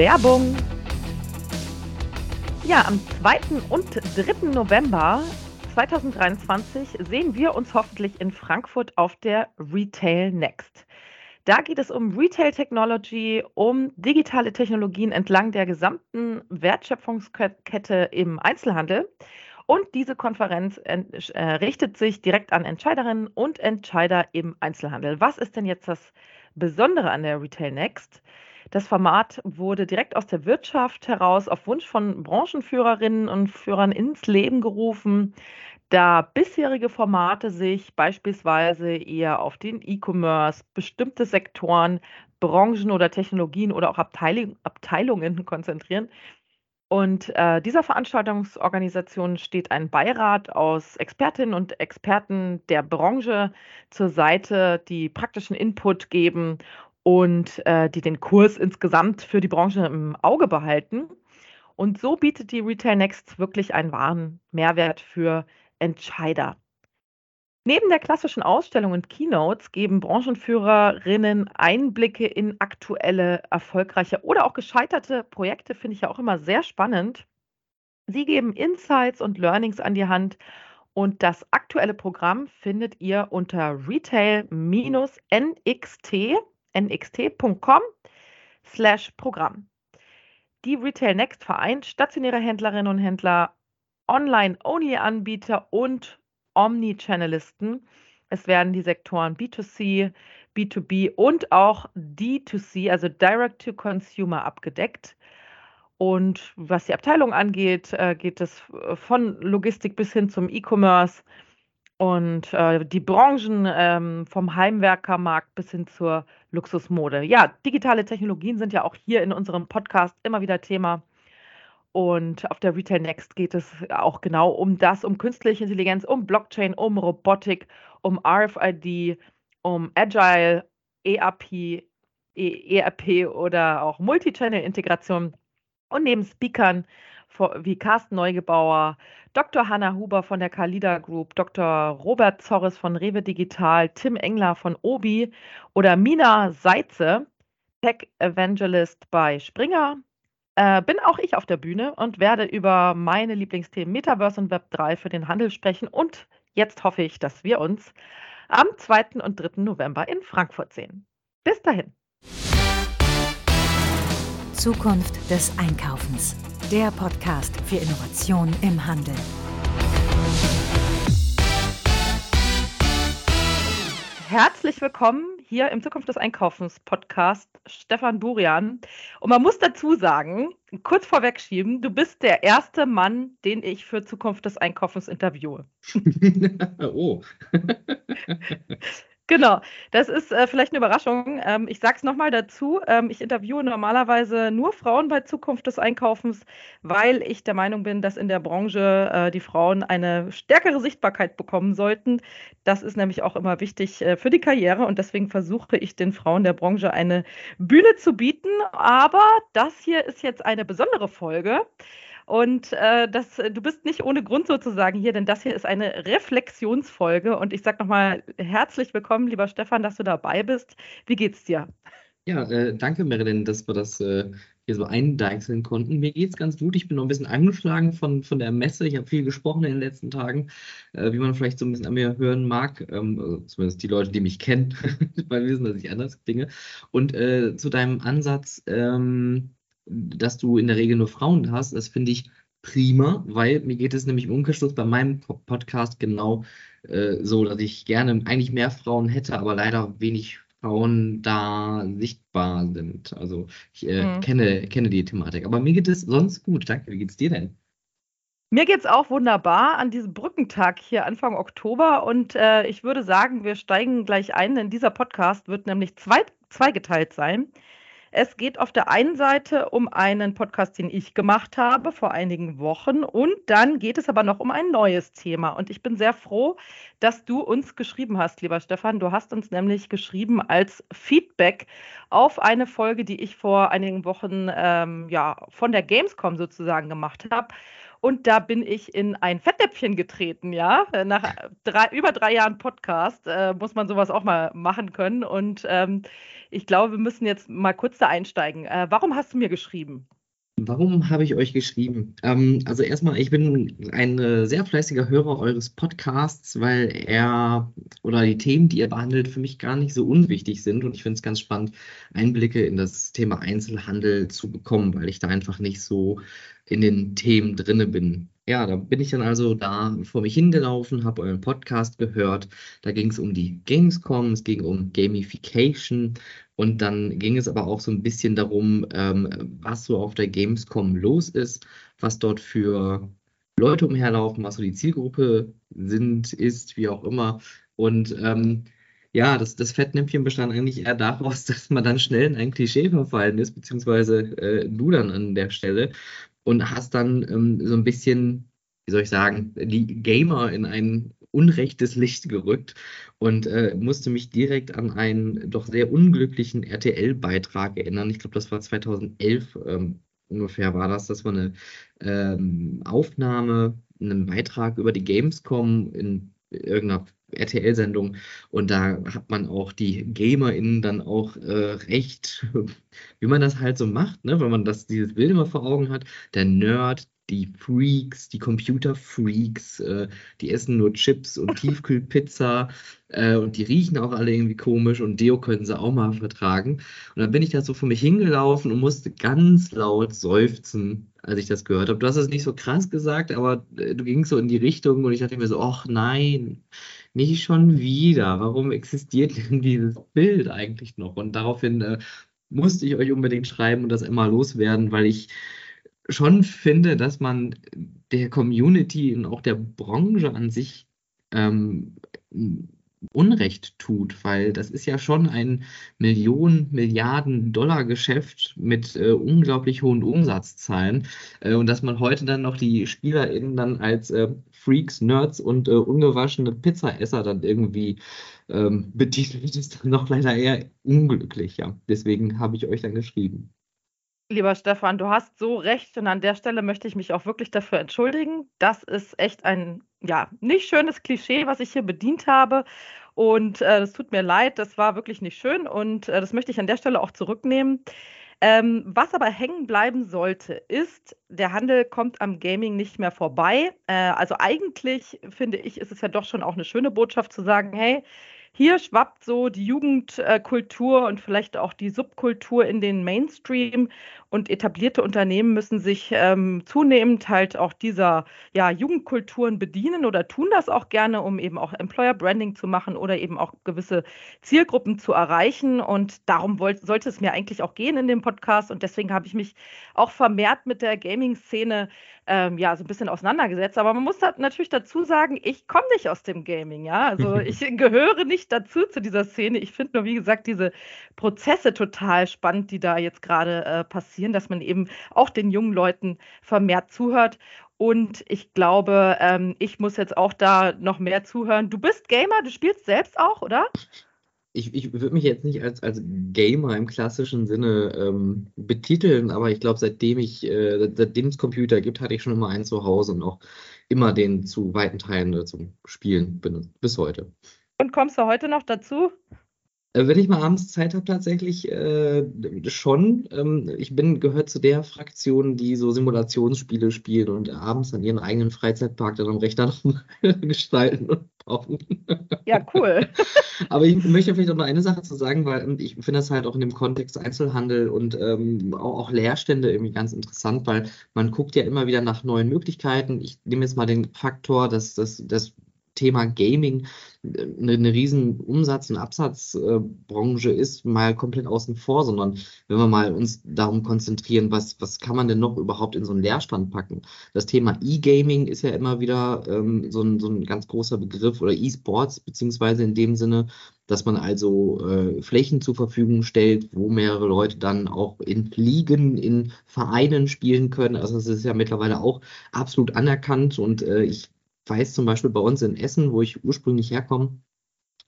Werbung. Ja, am 2. und 3. November 2023 sehen wir uns hoffentlich in Frankfurt auf der Retail Next. Da geht es um Retail Technology, um digitale Technologien entlang der gesamten Wertschöpfungskette im Einzelhandel. Und diese Konferenz äh, richtet sich direkt an Entscheiderinnen und Entscheider im Einzelhandel. Was ist denn jetzt das Besondere an der Retail Next? Das Format wurde direkt aus der Wirtschaft heraus auf Wunsch von Branchenführerinnen und Führern ins Leben gerufen, da bisherige Formate sich beispielsweise eher auf den E-Commerce, bestimmte Sektoren, Branchen oder Technologien oder auch Abteilung, Abteilungen konzentrieren. Und äh, dieser Veranstaltungsorganisation steht ein Beirat aus Expertinnen und Experten der Branche zur Seite, die praktischen Input geben und äh, die den Kurs insgesamt für die Branche im Auge behalten. Und so bietet die Retail Next wirklich einen wahren Mehrwert für Entscheider. Neben der klassischen Ausstellung und Keynotes geben Branchenführerinnen Einblicke in aktuelle, erfolgreiche oder auch gescheiterte Projekte, finde ich ja auch immer sehr spannend. Sie geben Insights und Learnings an die Hand und das aktuelle Programm findet ihr unter retail-nxt nxt.com slash Programm. Die Retail Next vereint stationäre Händlerinnen und Händler, Online-Only-Anbieter und Omni-Channelisten. Es werden die Sektoren B2C, B2B und auch D2C, also Direct to Consumer, abgedeckt. Und was die Abteilung angeht, äh, geht es von Logistik bis hin zum E-Commerce und äh, die Branchen ähm, vom Heimwerkermarkt bis hin zur Luxusmode. Ja, digitale Technologien sind ja auch hier in unserem Podcast immer wieder Thema. Und auf der Retail Next geht es auch genau um das, um künstliche Intelligenz, um Blockchain, um Robotik, um RFID, um Agile, ERP, ERP oder auch Multichannel-Integration. Und neben Speakern wie Carsten Neugebauer, Dr. Hanna Huber von der Kalida Group, Dr. Robert Zorres von Rewe Digital, Tim Engler von Obi oder Mina Seitze, Tech Evangelist bei Springer, äh, bin auch ich auf der Bühne und werde über meine Lieblingsthemen Metaverse und Web3 für den Handel sprechen. Und jetzt hoffe ich, dass wir uns am 2. und 3. November in Frankfurt sehen. Bis dahin. Zukunft des Einkaufens der Podcast für Innovation im Handel. Herzlich willkommen hier im Zukunft des Einkaufens Podcast Stefan Burian. Und man muss dazu sagen, kurz vorwegschieben, du bist der erste Mann, den ich für Zukunft des Einkaufens interviewe. oh. Genau, das ist äh, vielleicht eine Überraschung. Ähm, ich sage es nochmal dazu. Ähm, ich interviewe normalerweise nur Frauen bei Zukunft des Einkaufens, weil ich der Meinung bin, dass in der Branche äh, die Frauen eine stärkere Sichtbarkeit bekommen sollten. Das ist nämlich auch immer wichtig äh, für die Karriere und deswegen versuche ich den Frauen der Branche eine Bühne zu bieten. Aber das hier ist jetzt eine besondere Folge. Und äh, das, du bist nicht ohne Grund sozusagen hier, denn das hier ist eine Reflexionsfolge. Und ich sage nochmal herzlich willkommen, lieber Stefan, dass du dabei bist. Wie geht's dir? Ja, äh, danke, Marilyn, dass wir das äh, hier so eindeichseln konnten. Mir geht's ganz gut. Ich bin noch ein bisschen angeschlagen von, von der Messe. Ich habe viel gesprochen in den letzten Tagen, äh, wie man vielleicht so ein bisschen an mir hören mag. Ähm, also zumindest die Leute, die mich kennen, weil wissen, dass ich anders klinge. Und äh, zu deinem Ansatz, ähm, dass du in der Regel nur Frauen hast, das finde ich prima, weil mir geht es nämlich im Umkehrschluss bei meinem Podcast genau äh, so, dass ich gerne eigentlich mehr Frauen hätte, aber leider wenig Frauen da sichtbar sind. Also ich äh, mhm. kenne, kenne die Thematik. Aber mir geht es sonst gut. Danke. Wie geht es dir denn? Mir geht es auch wunderbar an diesem Brückentag hier Anfang Oktober und äh, ich würde sagen, wir steigen gleich ein, denn dieser Podcast wird nämlich zwei, zweigeteilt sein. Es geht auf der einen Seite um einen Podcast, den ich gemacht habe vor einigen Wochen und dann geht es aber noch um ein neues Thema. Und ich bin sehr froh, dass du uns geschrieben hast, lieber Stefan. Du hast uns nämlich geschrieben als Feedback auf eine Folge, die ich vor einigen Wochen ähm, ja, von der Gamescom sozusagen gemacht habe. Und da bin ich in ein Fettnäpfchen getreten, ja. Nach drei, über drei Jahren Podcast äh, muss man sowas auch mal machen können. Und ähm, ich glaube, wir müssen jetzt mal kurz da einsteigen. Äh, warum hast du mir geschrieben? Warum habe ich euch geschrieben? Ähm, also erstmal, ich bin ein äh, sehr fleißiger Hörer eures Podcasts, weil er oder die Themen, die ihr behandelt, für mich gar nicht so unwichtig sind. Und ich finde es ganz spannend, Einblicke in das Thema Einzelhandel zu bekommen, weil ich da einfach nicht so in den Themen drinne bin. Ja, da bin ich dann also da vor mich hingelaufen, habe euren Podcast gehört. Da ging es um die Gamescom, es ging um Gamification und dann ging es aber auch so ein bisschen darum, ähm, was so auf der Gamescom los ist, was dort für Leute umherlaufen, was so die Zielgruppe sind, ist, wie auch immer. Und ähm, ja, das, das Fettnäpfchen bestand eigentlich eher daraus, dass man dann schnell in ein Klischee verfallen ist, beziehungsweise äh, du dann an der Stelle und hast dann ähm, so ein bisschen, wie soll ich sagen, die Gamer in ein unrechtes Licht gerückt und äh, musste mich direkt an einen doch sehr unglücklichen RTL-Beitrag erinnern. Ich glaube, das war 2011 ähm, ungefähr war das. Das war eine ähm, Aufnahme, einen Beitrag über die Gamescom in irgendeiner RTL-Sendung und da hat man auch die GamerInnen dann auch äh, recht, wie man das halt so macht, ne? wenn man das, dieses Bild immer vor Augen hat, der Nerd, die Freaks, die Computer-Freaks, äh, die essen nur Chips und Tiefkühlpizza äh, und die riechen auch alle irgendwie komisch und Deo können sie auch mal vertragen. Und dann bin ich da so vor mich hingelaufen und musste ganz laut seufzen, als ich das gehört habe. Du hast es nicht so krass gesagt, aber äh, du gingst so in die Richtung und ich dachte mir so, ach nein, nicht schon wieder. Warum existiert denn dieses Bild eigentlich noch? Und daraufhin äh, musste ich euch unbedingt schreiben und das immer loswerden, weil ich schon finde, dass man der Community und auch der Branche an sich ähm, Unrecht tut, weil das ist ja schon ein Millionen, Milliarden Dollar Geschäft mit äh, unglaublich hohen Umsatzzahlen äh, und dass man heute dann noch die SpielerInnen dann als äh, Freaks, Nerds und äh, ungewaschene Pizzaesser dann irgendwie ähm, betitelt, ist dann noch leider eher unglücklich, ja. Deswegen habe ich euch dann geschrieben. Lieber Stefan, du hast so recht und an der Stelle möchte ich mich auch wirklich dafür entschuldigen. Das ist echt ein, ja, nicht schönes Klischee, was ich hier bedient habe. Und äh, das tut mir leid, das war wirklich nicht schön und äh, das möchte ich an der Stelle auch zurücknehmen. Ähm, was aber hängen bleiben sollte, ist, der Handel kommt am Gaming nicht mehr vorbei. Äh, also eigentlich finde ich, ist es ja doch schon auch eine schöne Botschaft zu sagen, hey, hier schwappt so die Jugendkultur und vielleicht auch die Subkultur in den Mainstream und etablierte Unternehmen müssen sich ähm, zunehmend halt auch dieser ja, Jugendkulturen bedienen oder tun das auch gerne, um eben auch Employer Branding zu machen oder eben auch gewisse Zielgruppen zu erreichen. Und darum wollt, sollte es mir eigentlich auch gehen in dem Podcast. Und deswegen habe ich mich auch vermehrt mit der Gaming-Szene ähm, ja, so ein bisschen auseinandergesetzt. Aber man muss da natürlich dazu sagen, ich komme nicht aus dem Gaming, ja. Also ich gehöre nicht dazu zu dieser Szene. Ich finde nur, wie gesagt, diese Prozesse total spannend, die da jetzt gerade äh, passieren, dass man eben auch den jungen Leuten vermehrt zuhört. Und ich glaube, ähm, ich muss jetzt auch da noch mehr zuhören. Du bist Gamer, du spielst selbst auch, oder? ich, ich würde mich jetzt nicht als, als Gamer im klassischen Sinne ähm, betiteln, aber ich glaube, seitdem ich, äh, seitdem es Computer gibt, hatte ich schon immer einen zu Hause und auch immer den zu weiten Teilen äh, zum Spielen benutzt, bis heute. Und kommst du heute noch dazu? Äh, wenn ich mal abends Zeit habe, tatsächlich äh, schon. Ähm, ich bin gehört zu der Fraktion, die so Simulationsspiele spielen und abends an ihren eigenen Freizeitpark dann am Rechner gestalten und bauen. Ja, cool. Aber ich möchte vielleicht auch noch eine Sache zu sagen, weil ähm, ich finde das halt auch in dem Kontext Einzelhandel und ähm, auch, auch Leerstände irgendwie ganz interessant, weil man guckt ja immer wieder nach neuen Möglichkeiten. Ich nehme jetzt mal den Faktor, dass das Thema Gaming eine, eine riesen Umsatz- und Absatzbranche ist, mal komplett außen vor, sondern wenn wir mal uns darum konzentrieren, was, was kann man denn noch überhaupt in so einen Leerstand packen? Das Thema E-Gaming ist ja immer wieder ähm, so, ein, so ein ganz großer Begriff oder E-Sports, beziehungsweise in dem Sinne, dass man also äh, Flächen zur Verfügung stellt, wo mehrere Leute dann auch in Ligen, in Vereinen spielen können. Also das ist ja mittlerweile auch absolut anerkannt und äh, ich weiß zum Beispiel bei uns in Essen, wo ich ursprünglich herkomme,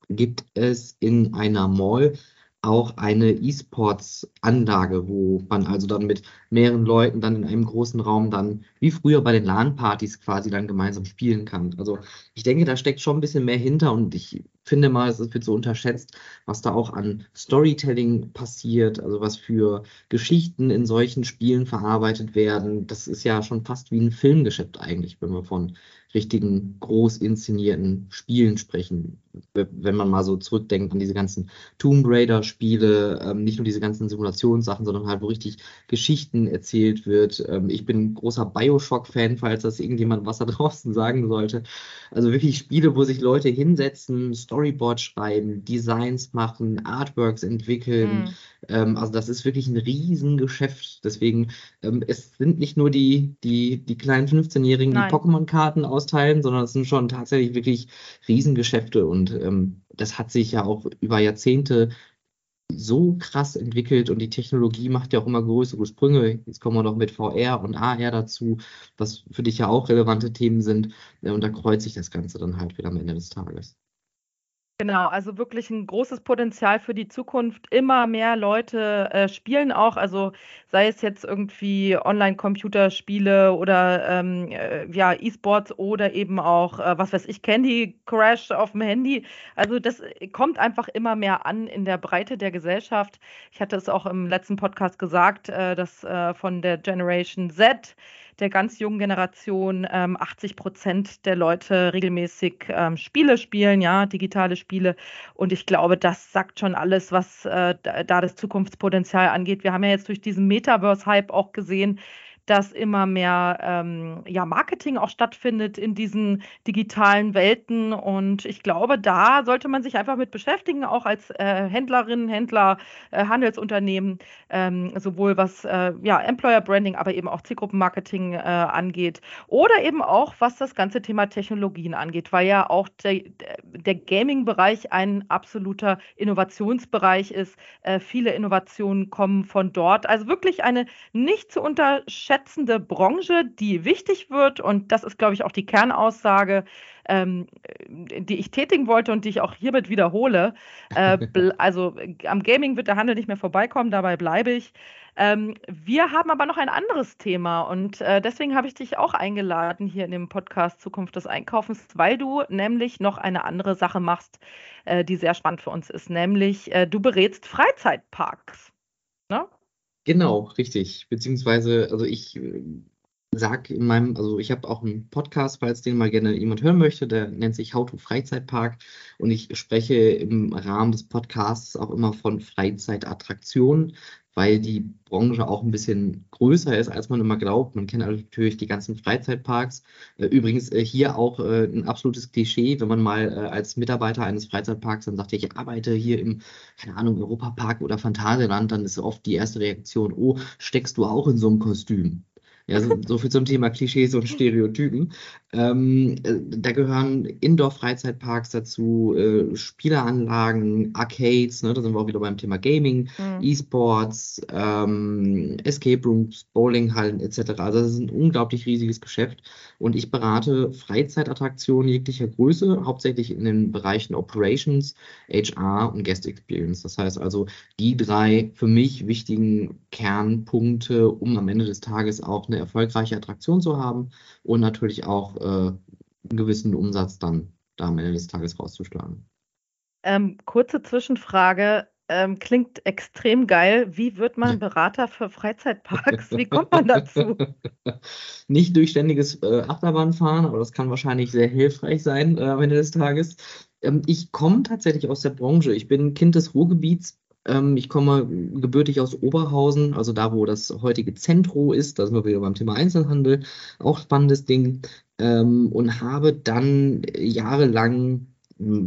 gibt es in einer Mall auch eine E-Sports-Anlage, wo man also dann mit mehreren Leuten dann in einem großen Raum dann, wie früher bei den LAN-Partys quasi dann gemeinsam spielen kann. Also ich denke, da steckt schon ein bisschen mehr hinter und ich finde mal, es wird so unterschätzt, was da auch an Storytelling passiert, also was für Geschichten in solchen Spielen verarbeitet werden. Das ist ja schon fast wie ein Filmgeschäft eigentlich, wenn wir von richtigen groß inszenierten Spielen sprechen. Wenn man mal so zurückdenkt an diese ganzen Tomb Raider-Spiele, ähm, nicht nur diese ganzen Simulationssachen, sondern halt, wo richtig Geschichten erzählt wird. Ähm, ich bin großer Bioshock-Fan, falls das irgendjemand was da draußen sagen sollte. Also wirklich Spiele, wo sich Leute hinsetzen, Storyboard schreiben, Designs machen, Artworks entwickeln. Mhm. Ähm, also das ist wirklich ein Riesengeschäft. Deswegen, ähm, es sind nicht nur die, die, die kleinen 15-Jährigen, die Pokémon-Karten austeilen, sondern es sind schon tatsächlich wirklich Riesengeschäfte. Und ähm, das hat sich ja auch über Jahrzehnte so krass entwickelt und die Technologie macht ja auch immer größere Sprünge. Jetzt kommen wir noch mit VR und AR dazu, was für dich ja auch relevante Themen sind. Und da kreuzt sich das Ganze dann halt wieder am Ende des Tages. Genau, also wirklich ein großes Potenzial für die Zukunft. Immer mehr Leute äh, spielen auch, also sei es jetzt irgendwie Online-Computerspiele oder ähm, äh, ja, E-Sports oder eben auch, äh, was weiß ich, Candy Crash auf dem Handy. Also das kommt einfach immer mehr an in der Breite der Gesellschaft. Ich hatte es auch im letzten Podcast gesagt, äh, dass äh, von der Generation Z der ganz jungen Generation ähm, 80 Prozent der Leute regelmäßig ähm, Spiele spielen, ja, digitale Spiele. Und ich glaube, das sagt schon alles, was äh, da das Zukunftspotenzial angeht. Wir haben ja jetzt durch diesen Metaverse-Hype auch gesehen, dass immer mehr ähm, ja, Marketing auch stattfindet in diesen digitalen Welten. Und ich glaube, da sollte man sich einfach mit beschäftigen, auch als äh, Händlerinnen, Händler, äh, Handelsunternehmen, ähm, sowohl was äh, ja, Employer Branding, aber eben auch Zielgruppenmarketing äh, angeht. Oder eben auch, was das ganze Thema Technologien angeht, weil ja auch der, der Gaming-Bereich ein absoluter Innovationsbereich ist. Äh, viele Innovationen kommen von dort. Also wirklich eine nicht zu unterschätzen wertschätzende Branche, die wichtig wird. Und das ist, glaube ich, auch die Kernaussage, ähm, die ich tätigen wollte und die ich auch hiermit wiederhole. Äh, also am Gaming wird der Handel nicht mehr vorbeikommen, dabei bleibe ich. Ähm, wir haben aber noch ein anderes Thema und äh, deswegen habe ich dich auch eingeladen hier in dem Podcast Zukunft des Einkaufens, weil du nämlich noch eine andere Sache machst, äh, die sehr spannend für uns ist, nämlich äh, du berätst Freizeitparks. Ne? Genau, richtig. Beziehungsweise, also ich äh, sag in meinem, also ich habe auch einen Podcast, falls den mal gerne jemand hören möchte, der nennt sich How to Freizeitpark und ich spreche im Rahmen des Podcasts auch immer von Freizeitattraktionen, weil die Branche auch ein bisschen größer ist, als man immer glaubt. Man kennt natürlich die ganzen Freizeitparks. Äh, übrigens äh, hier auch äh, ein absolutes Klischee, wenn man mal als Mitarbeiter eines Freizeitparks dann sagt, ich arbeite hier im, keine Ahnung, Europapark oder Phantasialand, dann ist oft die erste Reaktion, oh, steckst du auch in so einem Kostüm? Ja, so, so, viel zum Thema Klischees und Stereotypen. Ähm, äh, da gehören Indoor-Freizeitparks dazu, äh, Spieleranlagen, Arcades, ne, da sind wir auch wieder beim Thema Gaming, mhm. E-Sports, ähm, Escape Rooms, Bowlinghallen etc. Also das ist ein unglaublich riesiges Geschäft und ich berate Freizeitattraktionen jeglicher Größe, hauptsächlich in den Bereichen Operations, HR und Guest Experience. Das heißt also die drei für mich wichtigen Kernpunkte, um am Ende des Tages auch eine erfolgreiche Attraktion zu haben und natürlich auch äh, einen gewissen Umsatz dann da am Ende des Tages rauszuschlagen. Ähm, kurze Zwischenfrage. Ähm, klingt extrem geil. Wie wird man Berater für Freizeitparks? Wie kommt man dazu? Nicht durch ständiges äh, Achterbahnfahren, aber das kann wahrscheinlich sehr hilfreich sein äh, am Ende des Tages. Ähm, ich komme tatsächlich aus der Branche. Ich bin Kind des Ruhrgebiets, ähm, ich komme gebürtig aus Oberhausen, also da, wo das heutige Zentro ist. Da sind wir wieder beim Thema Einzelhandel. Auch spannendes Ding. Ähm, und habe dann jahrelang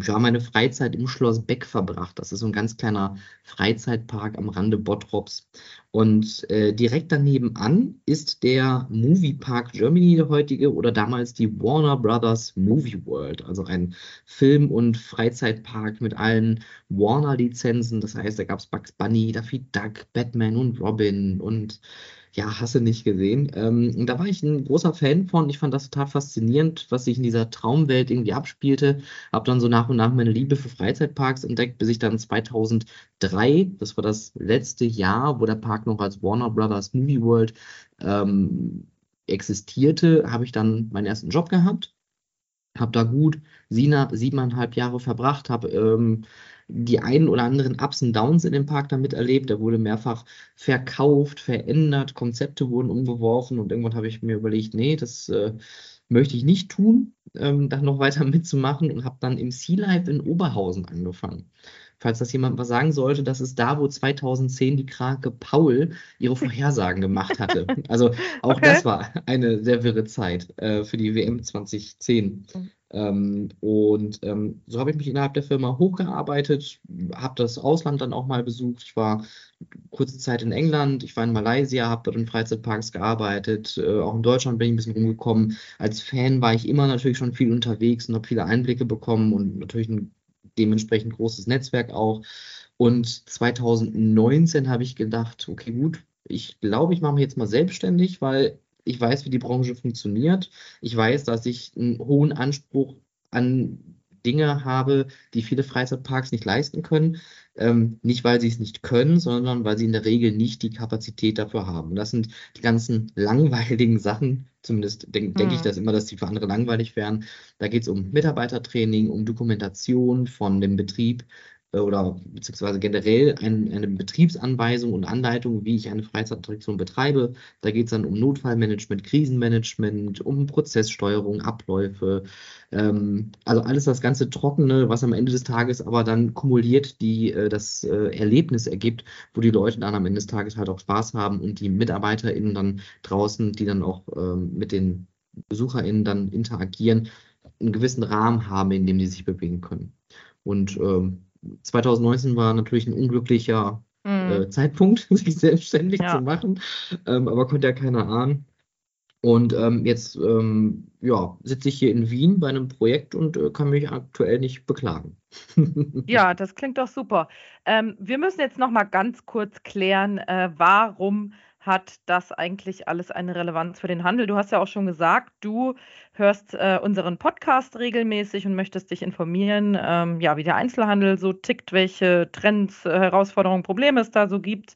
ja, meine Freizeit im Schloss Beck verbracht. Das ist so ein ganz kleiner Freizeitpark am Rande Bottrops. Und äh, direkt daneben an ist der Movie Park Germany, der heutige, oder damals die Warner Brothers Movie World, also ein Film- und Freizeitpark mit allen Warner-Lizenzen. Das heißt, da gab es Bugs Bunny, Daffy Duck, Batman und Robin und ja, hasse nicht gesehen. Ähm, da war ich ein großer Fan von. Ich fand das total faszinierend, was sich in dieser Traumwelt irgendwie abspielte. Habe dann so nach und nach meine Liebe für Freizeitparks entdeckt, bis ich dann 2003, das war das letzte Jahr, wo der Park noch als Warner Brothers Movie World ähm, existierte, habe ich dann meinen ersten Job gehabt. Habe da gut siebeneinhalb Jahre verbracht, habe ähm, die einen oder anderen Ups und Downs in dem Park damit erlebt. Der wurde mehrfach verkauft, verändert, Konzepte wurden umgeworfen und irgendwann habe ich mir überlegt, nee, das äh, möchte ich nicht tun, ähm, da noch weiter mitzumachen und habe dann im Sea Life in Oberhausen angefangen. Falls das jemand mal sagen sollte, das ist da, wo 2010 die Krake Paul ihre Vorhersagen gemacht hatte. Also auch okay. das war eine sehr wirre Zeit äh, für die WM 2010. Mhm. Ähm, und ähm, so habe ich mich innerhalb der Firma hochgearbeitet, habe das Ausland dann auch mal besucht. Ich war kurze Zeit in England, ich war in Malaysia, habe dort in Freizeitparks gearbeitet. Äh, auch in Deutschland bin ich ein bisschen rumgekommen. Als Fan war ich immer natürlich schon viel unterwegs und habe viele Einblicke bekommen und natürlich ein dementsprechend großes Netzwerk auch. Und 2019 habe ich gedacht, okay, gut, ich glaube, ich mache mich jetzt mal selbstständig, weil ich weiß, wie die Branche funktioniert. Ich weiß, dass ich einen hohen Anspruch an Dinge habe, die viele Freizeitparks nicht leisten können. Ähm, nicht, weil sie es nicht können, sondern weil sie in der Regel nicht die Kapazität dafür haben. das sind die ganzen langweiligen Sachen, zumindest denke denk ich hm. das immer, dass die für andere langweilig wären. Da geht es um Mitarbeitertraining, um Dokumentation von dem Betrieb, oder beziehungsweise generell ein, eine Betriebsanweisung und Anleitung, wie ich eine Freizeitattraktion betreibe. Da geht es dann um Notfallmanagement, Krisenmanagement, um Prozesssteuerung, Abläufe, ähm, also alles das ganze Trockene, was am Ende des Tages aber dann kumuliert die, äh, das äh, Erlebnis ergibt, wo die Leute dann am Ende des Tages halt auch Spaß haben und die MitarbeiterInnen dann draußen, die dann auch ähm, mit den BesucherInnen dann interagieren, einen gewissen Rahmen haben, in dem die sich bewegen können. Und ähm, 2019 war natürlich ein unglücklicher mhm. äh, Zeitpunkt, sich selbstständig ja. zu machen, ähm, aber konnte ja keiner ahnen. Und ähm, jetzt ähm, ja, sitze ich hier in Wien bei einem Projekt und äh, kann mich aktuell nicht beklagen. ja, das klingt doch super. Ähm, wir müssen jetzt noch mal ganz kurz klären, äh, warum hat das eigentlich alles eine Relevanz für den Handel? Du hast ja auch schon gesagt, du hörst äh, unseren Podcast regelmäßig und möchtest dich informieren, ähm, ja, wie der Einzelhandel so tickt, welche Trends, äh, Herausforderungen, Probleme es da so gibt.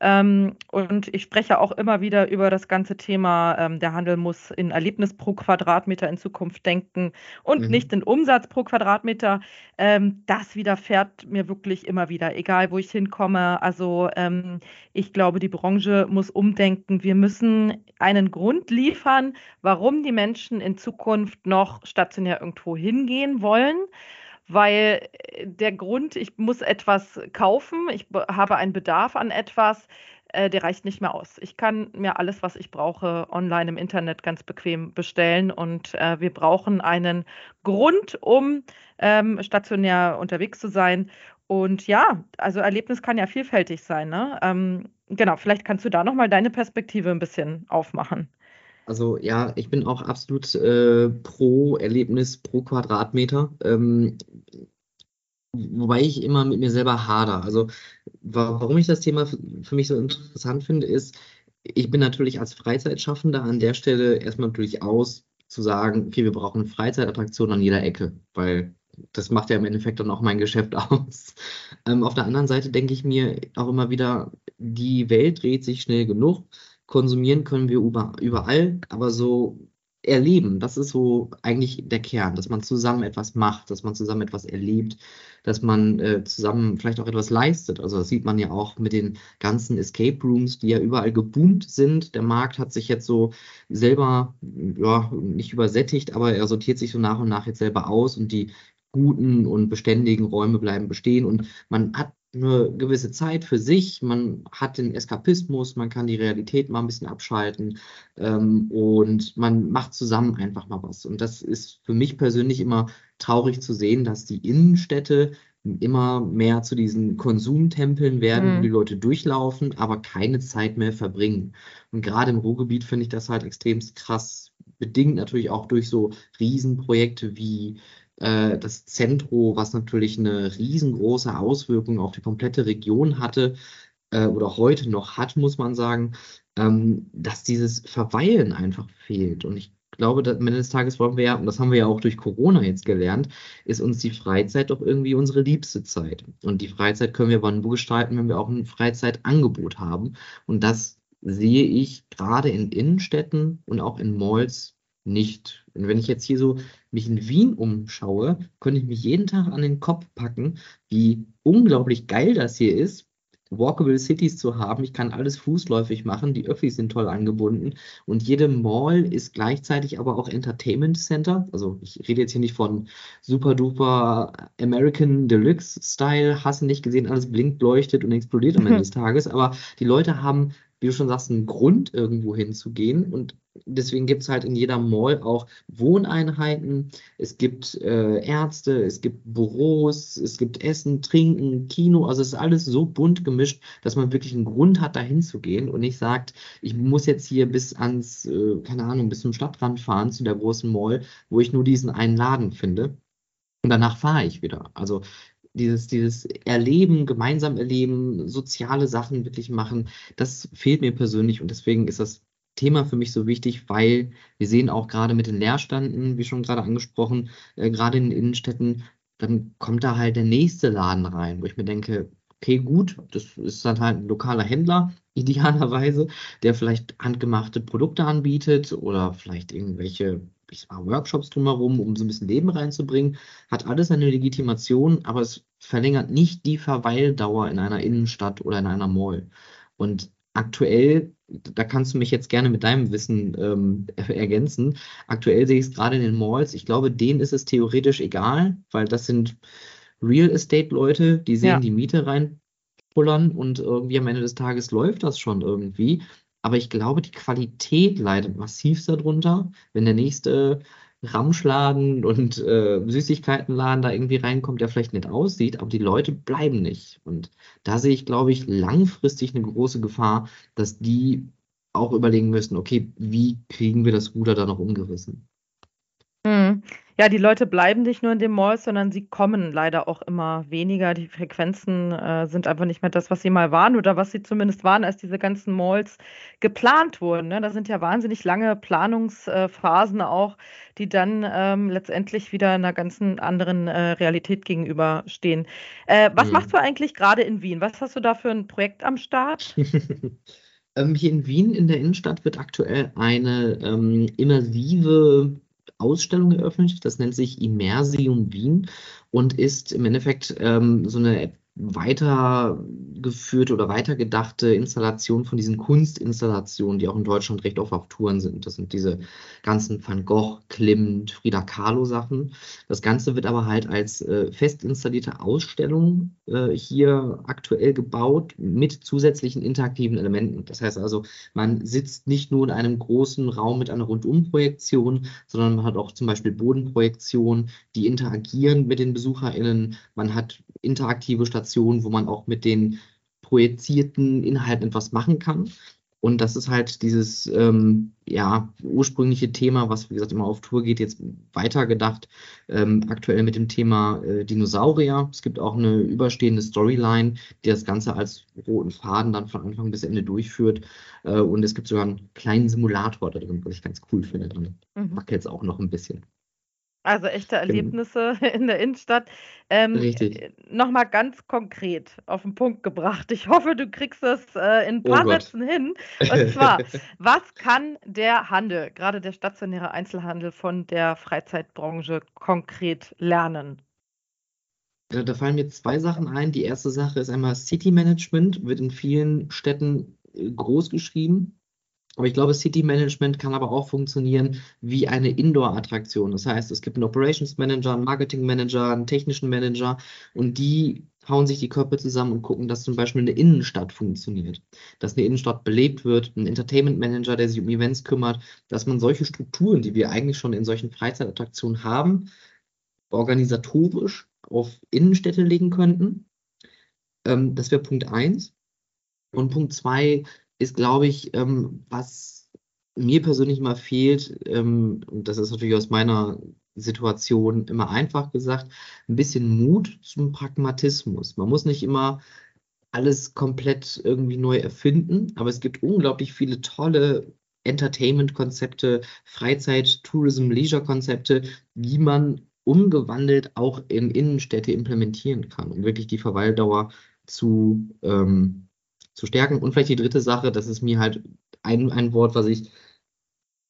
Ähm, und ich spreche auch immer wieder über das ganze Thema, ähm, der Handel muss in Erlebnis pro Quadratmeter in Zukunft denken und mhm. nicht in Umsatz pro Quadratmeter. Ähm, das widerfährt mir wirklich immer wieder, egal wo ich hinkomme. Also ähm, ich glaube, die Branche muss umdenken. Wir müssen einen Grund liefern, warum die Menschen in Zukunft noch stationär irgendwo hingehen wollen weil äh, der Grund, ich muss etwas kaufen, ich habe einen Bedarf an etwas, äh, der reicht nicht mehr aus. Ich kann mir alles, was ich brauche, online im Internet ganz bequem bestellen und äh, wir brauchen einen Grund, um ähm, stationär unterwegs zu sein. Und ja, also Erlebnis kann ja vielfältig sein. Ne? Ähm, genau, vielleicht kannst du da nochmal deine Perspektive ein bisschen aufmachen. Also ja, ich bin auch absolut äh, pro Erlebnis, pro Quadratmeter. Ähm, wobei ich immer mit mir selber hader. Also warum ich das Thema für mich so interessant finde, ist, ich bin natürlich als Freizeitschaffender an der Stelle erstmal durchaus zu sagen, okay, wir brauchen eine Freizeitattraktion an jeder Ecke, weil das macht ja im Endeffekt dann auch mein Geschäft aus. Ähm, auf der anderen Seite denke ich mir auch immer wieder, die Welt dreht sich schnell genug konsumieren können wir überall, aber so erleben, das ist so eigentlich der Kern, dass man zusammen etwas macht, dass man zusammen etwas erlebt, dass man äh, zusammen vielleicht auch etwas leistet. Also das sieht man ja auch mit den ganzen Escape Rooms, die ja überall geboomt sind. Der Markt hat sich jetzt so selber, ja, nicht übersättigt, aber er sortiert sich so nach und nach jetzt selber aus und die guten und beständigen Räume bleiben bestehen und man hat eine gewisse Zeit für sich, man hat den Eskapismus, man kann die Realität mal ein bisschen abschalten ähm, und man macht zusammen einfach mal was. Und das ist für mich persönlich immer traurig zu sehen, dass die Innenstädte immer mehr zu diesen Konsumtempeln werden, mhm. wo die Leute durchlaufen, aber keine Zeit mehr verbringen. Und gerade im Ruhrgebiet finde ich das halt extremst krass, bedingt natürlich auch durch so Riesenprojekte wie äh, das Zentro, was natürlich eine riesengroße Auswirkung auf die komplette Region hatte. äh, oder heute noch hat, muss man sagen, ähm, dass dieses Verweilen einfach fehlt. Und ich glaube, am Ende des Tages wollen wir ja, und das haben wir ja auch durch Corona jetzt gelernt, ist uns die Freizeit doch irgendwie unsere liebste Zeit. Und die Freizeit können wir wann wo gestalten, wenn wir auch ein Freizeitangebot haben. Und das sehe ich gerade in Innenstädten und auch in Malls nicht. Und wenn ich jetzt hier so mich in Wien umschaue, könnte ich mich jeden Tag an den Kopf packen, wie unglaublich geil das hier ist, Walkable Cities zu haben. Ich kann alles fußläufig machen, die Öffis sind toll angebunden und jede Mall ist gleichzeitig aber auch Entertainment Center. Also ich rede jetzt hier nicht von super duper American Deluxe Style, hast du nicht gesehen, alles blinkt, leuchtet und explodiert am Ende des Tages, aber die Leute haben wie du schon sagst, einen Grund, irgendwo hinzugehen. Und deswegen gibt es halt in jeder Mall auch Wohneinheiten, es gibt äh, Ärzte, es gibt Büros, es gibt Essen, Trinken, Kino. Also es ist alles so bunt gemischt, dass man wirklich einen Grund hat, da hinzugehen und nicht sagt, ich muss jetzt hier bis ans, äh, keine Ahnung, bis zum Stadtrand fahren, zu der großen Mall, wo ich nur diesen einen Laden finde. Und danach fahre ich wieder. Also dieses, dieses Erleben, gemeinsam erleben, soziale Sachen wirklich machen, das fehlt mir persönlich und deswegen ist das Thema für mich so wichtig, weil wir sehen auch gerade mit den Leerstanden, wie schon gerade angesprochen, äh, gerade in den Innenstädten, dann kommt da halt der nächste Laden rein, wo ich mir denke, okay, gut, das ist dann halt ein lokaler Händler, idealerweise, der vielleicht handgemachte Produkte anbietet oder vielleicht irgendwelche ich sag Workshops drumherum, um so ein bisschen Leben reinzubringen. Hat alles eine Legitimation, aber es verlängert nicht die Verweildauer in einer Innenstadt oder in einer Mall. Und aktuell, da kannst du mich jetzt gerne mit deinem Wissen ähm, ergänzen. Aktuell sehe ich es gerade in den Malls. Ich glaube, denen ist es theoretisch egal, weil das sind Real Estate-Leute, die sehen ja. die Miete reinpullern und irgendwie am Ende des Tages läuft das schon irgendwie. Aber ich glaube, die Qualität leidet massiv darunter, wenn der nächste Ramschladen und äh, Süßigkeitenladen da irgendwie reinkommt, der vielleicht nett aussieht, aber die Leute bleiben nicht. Und da sehe ich, glaube ich, langfristig eine große Gefahr, dass die auch überlegen müssen, okay, wie kriegen wir das Ruder da noch umgerissen? Ja, die Leute bleiben nicht nur in den Malls, sondern sie kommen leider auch immer weniger. Die Frequenzen äh, sind einfach nicht mehr das, was sie mal waren oder was sie zumindest waren, als diese ganzen Malls geplant wurden. Ne? Da sind ja wahnsinnig lange Planungsphasen auch, die dann ähm, letztendlich wieder einer ganzen anderen äh, Realität gegenüberstehen. Äh, was mhm. machst du eigentlich gerade in Wien? Was hast du da für ein Projekt am Start? ähm, hier in Wien in der Innenstadt wird aktuell eine ähm, immersive Ausstellung eröffnet. Das nennt sich Immersium Wien und ist im Endeffekt ähm, so eine weitergeführte oder weitergedachte Installation von diesen Kunstinstallationen, die auch in Deutschland recht oft auf Touren sind. Das sind diese ganzen Van Gogh, Klimt, Frida Kahlo Sachen. Das Ganze wird aber halt als äh, fest installierte Ausstellung äh, hier aktuell gebaut mit zusätzlichen interaktiven Elementen. Das heißt also, man sitzt nicht nur in einem großen Raum mit einer Rundumprojektion, sondern man hat auch zum Beispiel Bodenprojektionen, die interagieren mit den BesucherInnen. Man hat interaktive Stationen, wo man auch mit den projizierten Inhalten etwas machen kann. Und das ist halt dieses ähm, ja, ursprüngliche Thema, was wie gesagt immer auf Tour geht, jetzt weitergedacht. Ähm, aktuell mit dem Thema äh, Dinosaurier. Es gibt auch eine überstehende Storyline, die das Ganze als roten Faden dann von Anfang bis Ende durchführt. Äh, und es gibt sogar einen kleinen Simulator da drin, was ich ganz cool finde. Dann mhm. wackelt es auch noch ein bisschen. Also echte Genau. Erlebnisse in der Innenstadt. Ähm, Richtig. äh, noch mal ganz konkret auf den Punkt gebracht. Ich hoffe, du kriegst das äh, in ein Oh paar Gott. Sätzen hin. Und zwar, was kann der Handel, gerade der stationäre Einzelhandel, von der Freizeitbranche konkret lernen? Da, da fallen mir zwei Sachen ein. Die erste Sache ist einmal City Management, wird in vielen Städten äh, groß geschrieben. Aber ich glaube, City Management kann aber auch funktionieren wie eine Indoor-Attraktion. Das heißt, es gibt einen Operations Manager, einen Marketing Manager, einen technischen Manager und die hauen sich die Köpfe zusammen und gucken, dass zum Beispiel eine Innenstadt funktioniert, dass eine Innenstadt belebt wird, ein Entertainment Manager, der sich um Events kümmert, dass man solche Strukturen, die wir eigentlich schon in solchen Freizeitattraktionen haben, organisatorisch auf Innenstädte legen könnten. Ähm, das wäre Punkt eins. Und Punkt zwei ist, glaube ich, ähm, was mir persönlich mal fehlt, ähm, und das ist natürlich aus meiner Situation immer einfach gesagt, ein bisschen Mut zum Pragmatismus. Man muss nicht immer alles komplett irgendwie neu erfinden, aber es gibt unglaublich viele tolle Entertainment-Konzepte, Freizeit-, Tourism-, Leisure-Konzepte, wie man umgewandelt auch in Innenstädte implementieren kann, um wirklich die Verweildauer zu, ähm, zu stärken. Und vielleicht die dritte Sache, das ist mir halt ein, ein Wort, was ich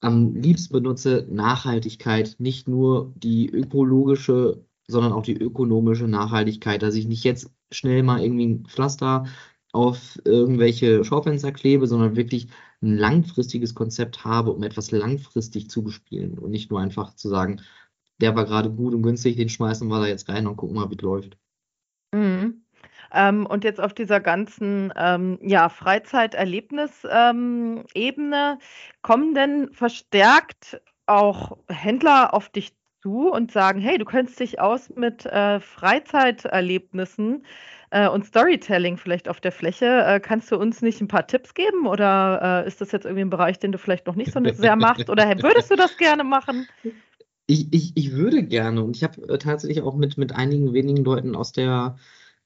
am liebsten benutze, Nachhaltigkeit, nicht nur die ökologische, sondern auch die ökonomische Nachhaltigkeit, dass ich nicht jetzt schnell mal irgendwie ein Pflaster auf irgendwelche Schaufenster klebe, sondern wirklich ein langfristiges Konzept habe, um etwas langfristig zu bespielen und nicht nur einfach zu sagen, der war gerade gut und günstig, den schmeißen wir da jetzt rein und gucken mal, wie es läuft. Mhm. Ähm, und jetzt auf dieser ganzen ähm, ja, Freizeiterlebnis-Ebene, ähm, kommen denn verstärkt auch Händler auf dich zu und sagen, hey, du kennst dich aus mit äh, Freizeiterlebnissen äh, und Storytelling vielleicht auf der Fläche. Äh, kannst du uns nicht ein paar Tipps geben oder äh, ist das jetzt irgendwie ein Bereich, den du vielleicht noch nicht so sehr machst oder würdest du das gerne machen? Ich, ich, ich würde gerne und ich habe äh, tatsächlich auch mit, mit einigen wenigen Leuten aus der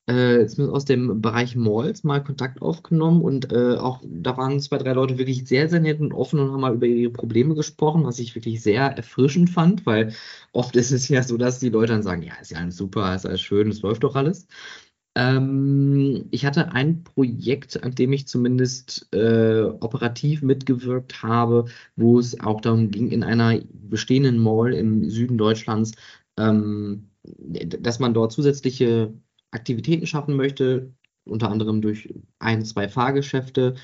äh, aus dem Bereich Malls mal Kontakt aufgenommen und äh, auch da waren zwei, drei Leute wirklich sehr, sehr nett und offen und haben mal über ihre Probleme gesprochen, was ich wirklich sehr erfrischend fand, weil oft ist es ja so, dass die Leute dann sagen, ja, ist ja alles super, ist alles schön, es läuft doch alles. Ähm, ich hatte ein Projekt, an dem ich zumindest äh, operativ mitgewirkt habe, wo es auch darum ging, in einer bestehenden Mall im Süden Deutschlands, ähm, dass man dort zusätzliche Aktivitäten schaffen möchte, unter anderem durch ein, zwei Fahrgeschäfte.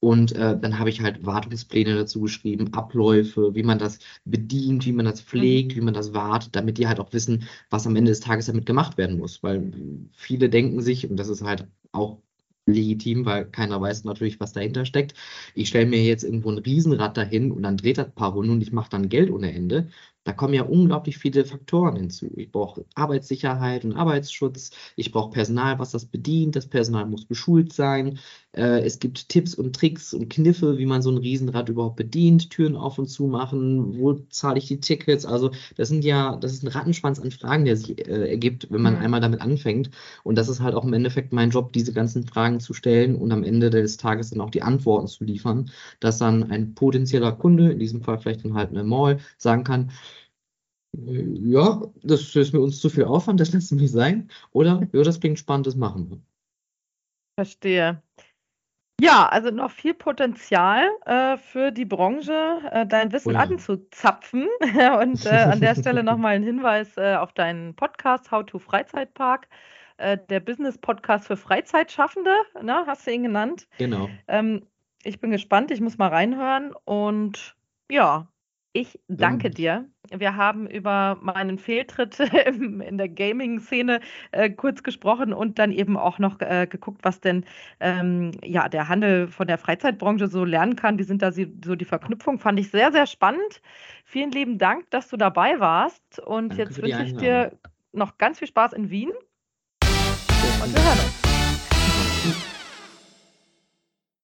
Und äh, dann habe ich halt Wartungspläne dazu geschrieben, Abläufe, wie man das bedient, wie man das pflegt, mhm. wie man das wartet, damit die halt auch wissen, was am Ende des Tages damit gemacht werden muss. Weil viele denken sich, und das ist halt auch legitim, weil keiner weiß natürlich, was dahinter steckt. Ich stelle mir jetzt irgendwo ein Riesenrad dahin und dann dreht das ein paar Runden und ich mache dann Geld ohne Ende. Da kommen ja unglaublich viele Faktoren hinzu. Ich brauche Arbeitssicherheit und Arbeitsschutz. Ich brauche Personal, was das bedient. Das Personal muss beschult sein. Äh, es gibt Tipps und Tricks und Kniffe, wie man so ein Riesenrad überhaupt bedient. Türen auf und zu machen. Wo zahle ich die Tickets? Also das sind ja, das ist ein Rattenschwanz an Fragen, der sich äh, ergibt, wenn man mhm. einmal damit anfängt. Und das ist halt auch im Endeffekt mein Job, diese ganzen Fragen zu stellen und am Ende des Tages dann auch die Antworten zu liefern, dass dann ein potenzieller Kunde, in diesem Fall vielleicht dann halt eine Mall, sagen kann, ja, das ist mir uns zu viel Aufwand, das lässt mich sein. Oder, ja, das klingt spannend, das machen wir. Verstehe. Ja, also noch viel Potenzial äh, für die Branche, äh, dein Wissen ja. anzuzapfen. Und äh, an der Stelle nochmal ein Hinweis äh, auf deinen Podcast How to Freizeitpark, äh, der Business-Podcast für Freizeitschaffende, ne, hast du ihn genannt. Genau. Ähm, ich bin gespannt, ich muss mal reinhören und ja, ich danke Ähm, dir. Wir haben über meinen Fehltritt in der Gaming-Szene, äh, kurz gesprochen und dann eben auch noch, äh, geguckt, was denn, ähm, ja, der Handel von der Freizeitbranche so lernen kann. Wie sind da so die Verknüpfung? Fand ich sehr, sehr spannend. Vielen lieben Dank, dass du dabei warst und danke jetzt wünsche ich dir noch ganz viel Spaß in Wien und wir hören uns.